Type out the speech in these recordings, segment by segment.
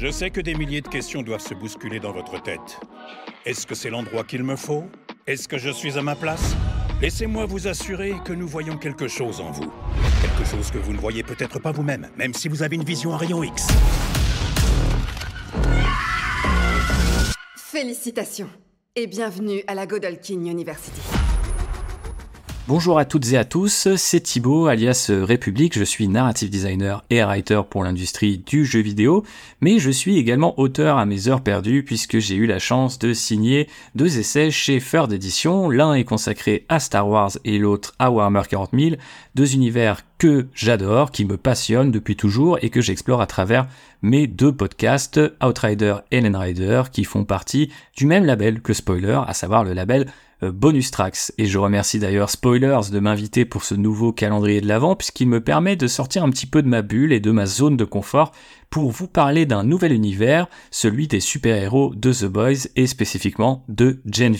Je sais que des milliers de questions doivent se bousculer dans votre tête. Est-ce que c'est l'endroit qu'il me faut? Est-ce que je suis à ma place? Laissez-moi vous assurer que nous voyons quelque chose en vous. Quelque chose que vous ne voyez peut-être pas vous-même, même si vous avez une vision à rayon X. Félicitations et bienvenue à la Godolkin University. Bonjour à toutes et à tous, c'est Thibaut alias République, je suis narrative designer et writer pour l'industrie du jeu vidéo, mais je suis également auteur à mes heures perdues puisque j'ai eu la chance de signer deux essais chez Third Edition, l'un est consacré à Star Wars et l'autre à Warhammer 40 000, deux univers que j'adore, qui me passionnent depuis toujours et que j'explore à travers mes deux podcasts, Outrider et Landrider, qui font partie du même label que Spoiler, à savoir le label bonus tracks. Et je remercie d'ailleurs Spoilers de m'inviter pour ce nouveau calendrier de l'Avent puisqu'il me permet de sortir un petit peu de ma bulle et de ma zone de confort pour vous parler d'un nouvel univers, celui des super-héros de The Boys et spécifiquement de Gen.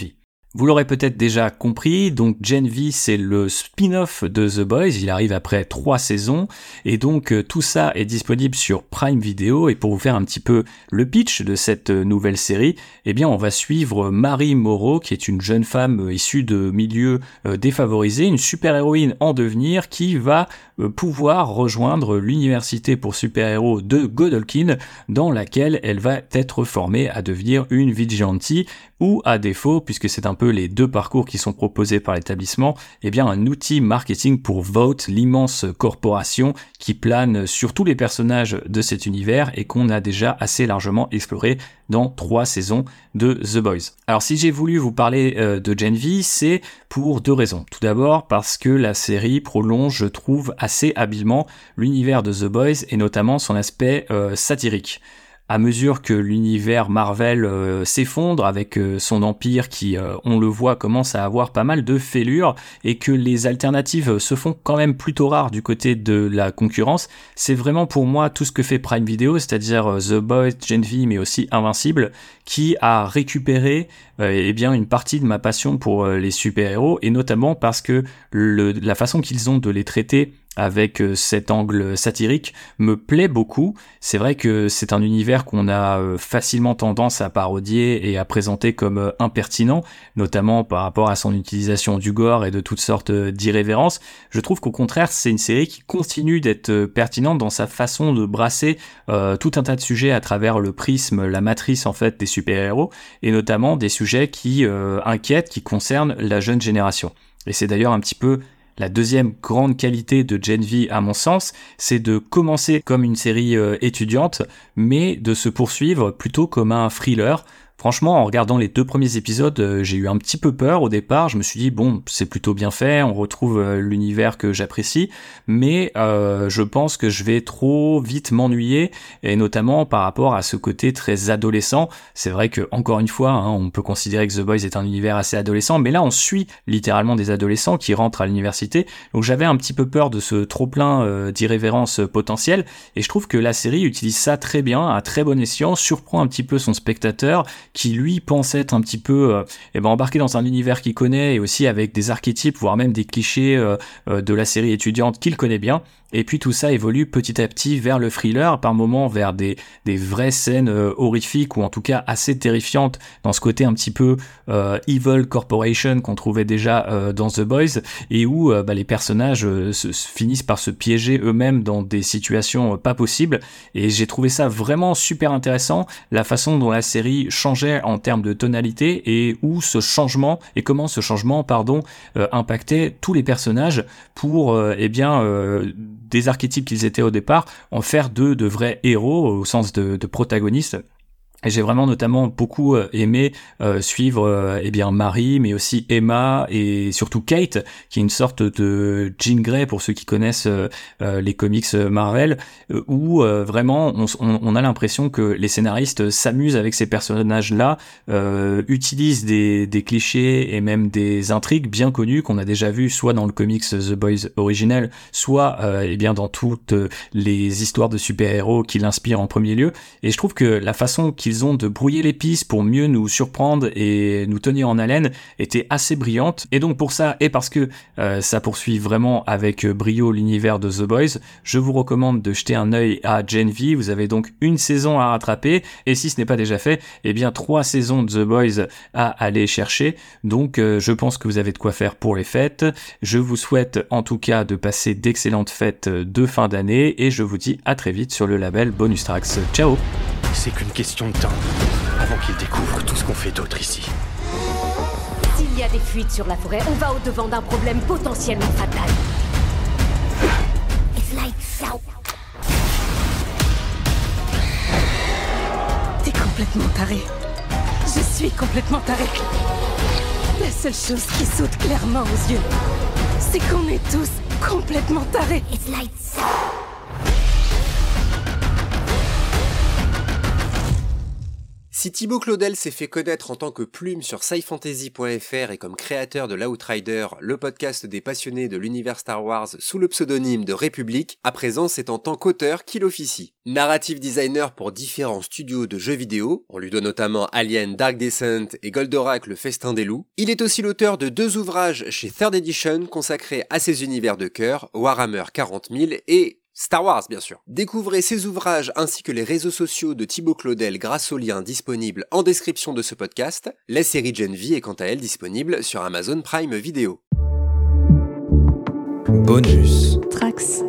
Vous l'aurez peut-être déjà compris, donc Gen V c'est le spin-off de The Boys, il arrive après trois saisons, et donc euh, tout ça est disponible sur Prime Video, et pour vous faire un petit peu le pitch de cette euh, nouvelle série, eh bien on va suivre Marie Moreau, qui est une jeune femme euh, issue de milieux défavorisés, une super-héroïne en devenir, qui va pouvoir rejoindre l'université pour super-héros de Godolkin, dans laquelle elle va être formée à devenir une vigilante, ou à défaut, puisque c'est un peu les deux parcours qui sont proposés par l'établissement, eh bien un outil marketing pour Vote, l'immense corporation qui plane sur tous les personnages de cet univers et qu'on a déjà assez largement exploré dans trois saisons de The Boys. Alors si j'ai voulu vous parler euh, de Gen V, c'est pour deux raisons. Tout d'abord parce que la série prolonge, je trouve, assez habilement l'univers de The Boys et notamment son aspect euh, satirique à mesure que l'univers Marvel euh, s'effondre avec euh, son empire qui, euh, on le voit, commence à avoir pas mal de fêlures et que les alternatives se font quand même plutôt rares du côté de la concurrence, c'est vraiment pour moi tout ce que fait Prime Video, c'est-à-dire The Boys, Gen V, mais aussi Invincible, qui a récupéré eh bien une partie de ma passion pour les super-héros et notamment parce que la façon qu'ils ont de les traiter avec euh, cet angle satirique me plaît beaucoup. C'est vrai que c'est un univers qu'on a euh, facilement tendance à parodier et à présenter comme euh, impertinent, notamment par rapport à son utilisation du gore et de toutes sortes d'irrévérences. Je trouve qu'au contraire, c'est une série qui continue d'être pertinente dans sa façon de brasser tout un tas de sujets à travers le prisme, la matrice en fait des super-héros, et notamment des sujets qui inquiètent, qui concernent la jeune génération. Et c'est d'ailleurs un petit peu la deuxième grande qualité de Gen V, à mon sens, c'est de commencer comme une série euh, étudiante, mais de se poursuivre plutôt comme un thriller Franchement, en regardant les deux premiers épisodes, euh, j'ai eu un petit peu peur au départ. Je me suis dit bon, c'est plutôt bien fait, on retrouve euh, l'univers que j'apprécie, mais euh, je pense que je vais trop vite m'ennuyer, et notamment par rapport à ce côté très adolescent. C'est vrai que encore une fois, hein, on peut considérer que The Boys est un univers assez adolescent, mais là on suit littéralement des adolescents qui rentrent à l'université. Donc j'avais un petit peu peur de ce trop plein d'irrévérence potentielle, et je trouve que la série utilise ça très bien, à très bon escient, surprend un petit peu son spectateur qui lui pense être un petit peu euh, eh ben, embarqué dans un univers qu'il connaît et aussi avec des archétypes, voire même des clichés euh, euh, de la série étudiante qu'il connaît bien. Et puis tout ça évolue petit à petit vers le thriller, par moments vers des, vraies scènes horrifiques ou en tout cas assez terrifiantes dans ce côté un petit peu evil corporation qu'on trouvait déjà dans The Boys et où bah, les personnages se, finissent par se piéger eux-mêmes dans des situations pas possibles. Et j'ai trouvé ça vraiment super intéressant, la façon dont la série changeait en termes de tonalité et où ce changement et comment ce changement pardon impactait tous les personnages pour eh bien des archétypes qu'ils étaient au départ, en faire d'eux de vrais héros au sens de, protagonistes j'ai vraiment notamment beaucoup euh, aimé euh, suivre euh, eh bien Marie, mais aussi Emma et surtout Kate, qui est une sorte de Jean Grey pour ceux qui connaissent les comics Marvel, où vraiment on, a l'impression que les scénaristes s'amusent avec ces personnages-là, utilisent des, clichés et même des intrigues bien connues qu'on a déjà vues soit dans le comics The Boys originel, soit eh bien dans toutes les histoires de super-héros qui l'inspirent en premier lieu. Et je trouve que la façon qui qu'ils ont de brouiller les pistes pour mieux nous surprendre et nous tenir en haleine était assez brillante. Et donc pour ça, et parce que euh, ça poursuit vraiment avec brio l'univers de The Boys, je vous recommande de jeter un œil à Gen V. Vous avez donc une saison à rattraper, et si ce n'est pas déjà fait, eh bien trois saisons de The Boys à aller chercher. Donc euh, je pense que vous avez de quoi faire pour les fêtes. Je vous souhaite en tout cas de passer d'excellentes fêtes de fin d'année, et je vous dis à très vite sur le label Bonus Tracks. Ciao C'est qu'une question de temps avant qu'ils découvrent tout ce qu'on fait d'autre ici. S'il y a des fuites sur la forêt, on va au-devant d'un problème potentiellement fatal. It's lights out. T'es complètement taré. Je suis complètement taré. La seule chose qui saute clairement aux yeux, c'est qu'on est tous complètement tarés. It's lights out. Si Thibaut Claudel s'est fait connaître en tant que plume sur scifantasy.fr et comme créateur de l'Outrider, le podcast des passionnés de l'univers Star Wars sous le pseudonyme de République, à présent c'est en tant qu'auteur qu'il officie. Narrative designer pour différents studios de jeux vidéo, on lui doit notamment Alien Dark Descent et Goldorak le Festin des Loups, il est aussi l'auteur de deux ouvrages chez Third Edition consacrés à ses univers de cœur, Warhammer 40 000 et Star Wars, bien sûr. Découvrez ses ouvrages ainsi que les réseaux sociaux de Thibaut Claudel grâce au lien disponible en description de ce podcast. La série Gen V est quant à elle disponible sur Amazon Prime Video. Bonus. Trax.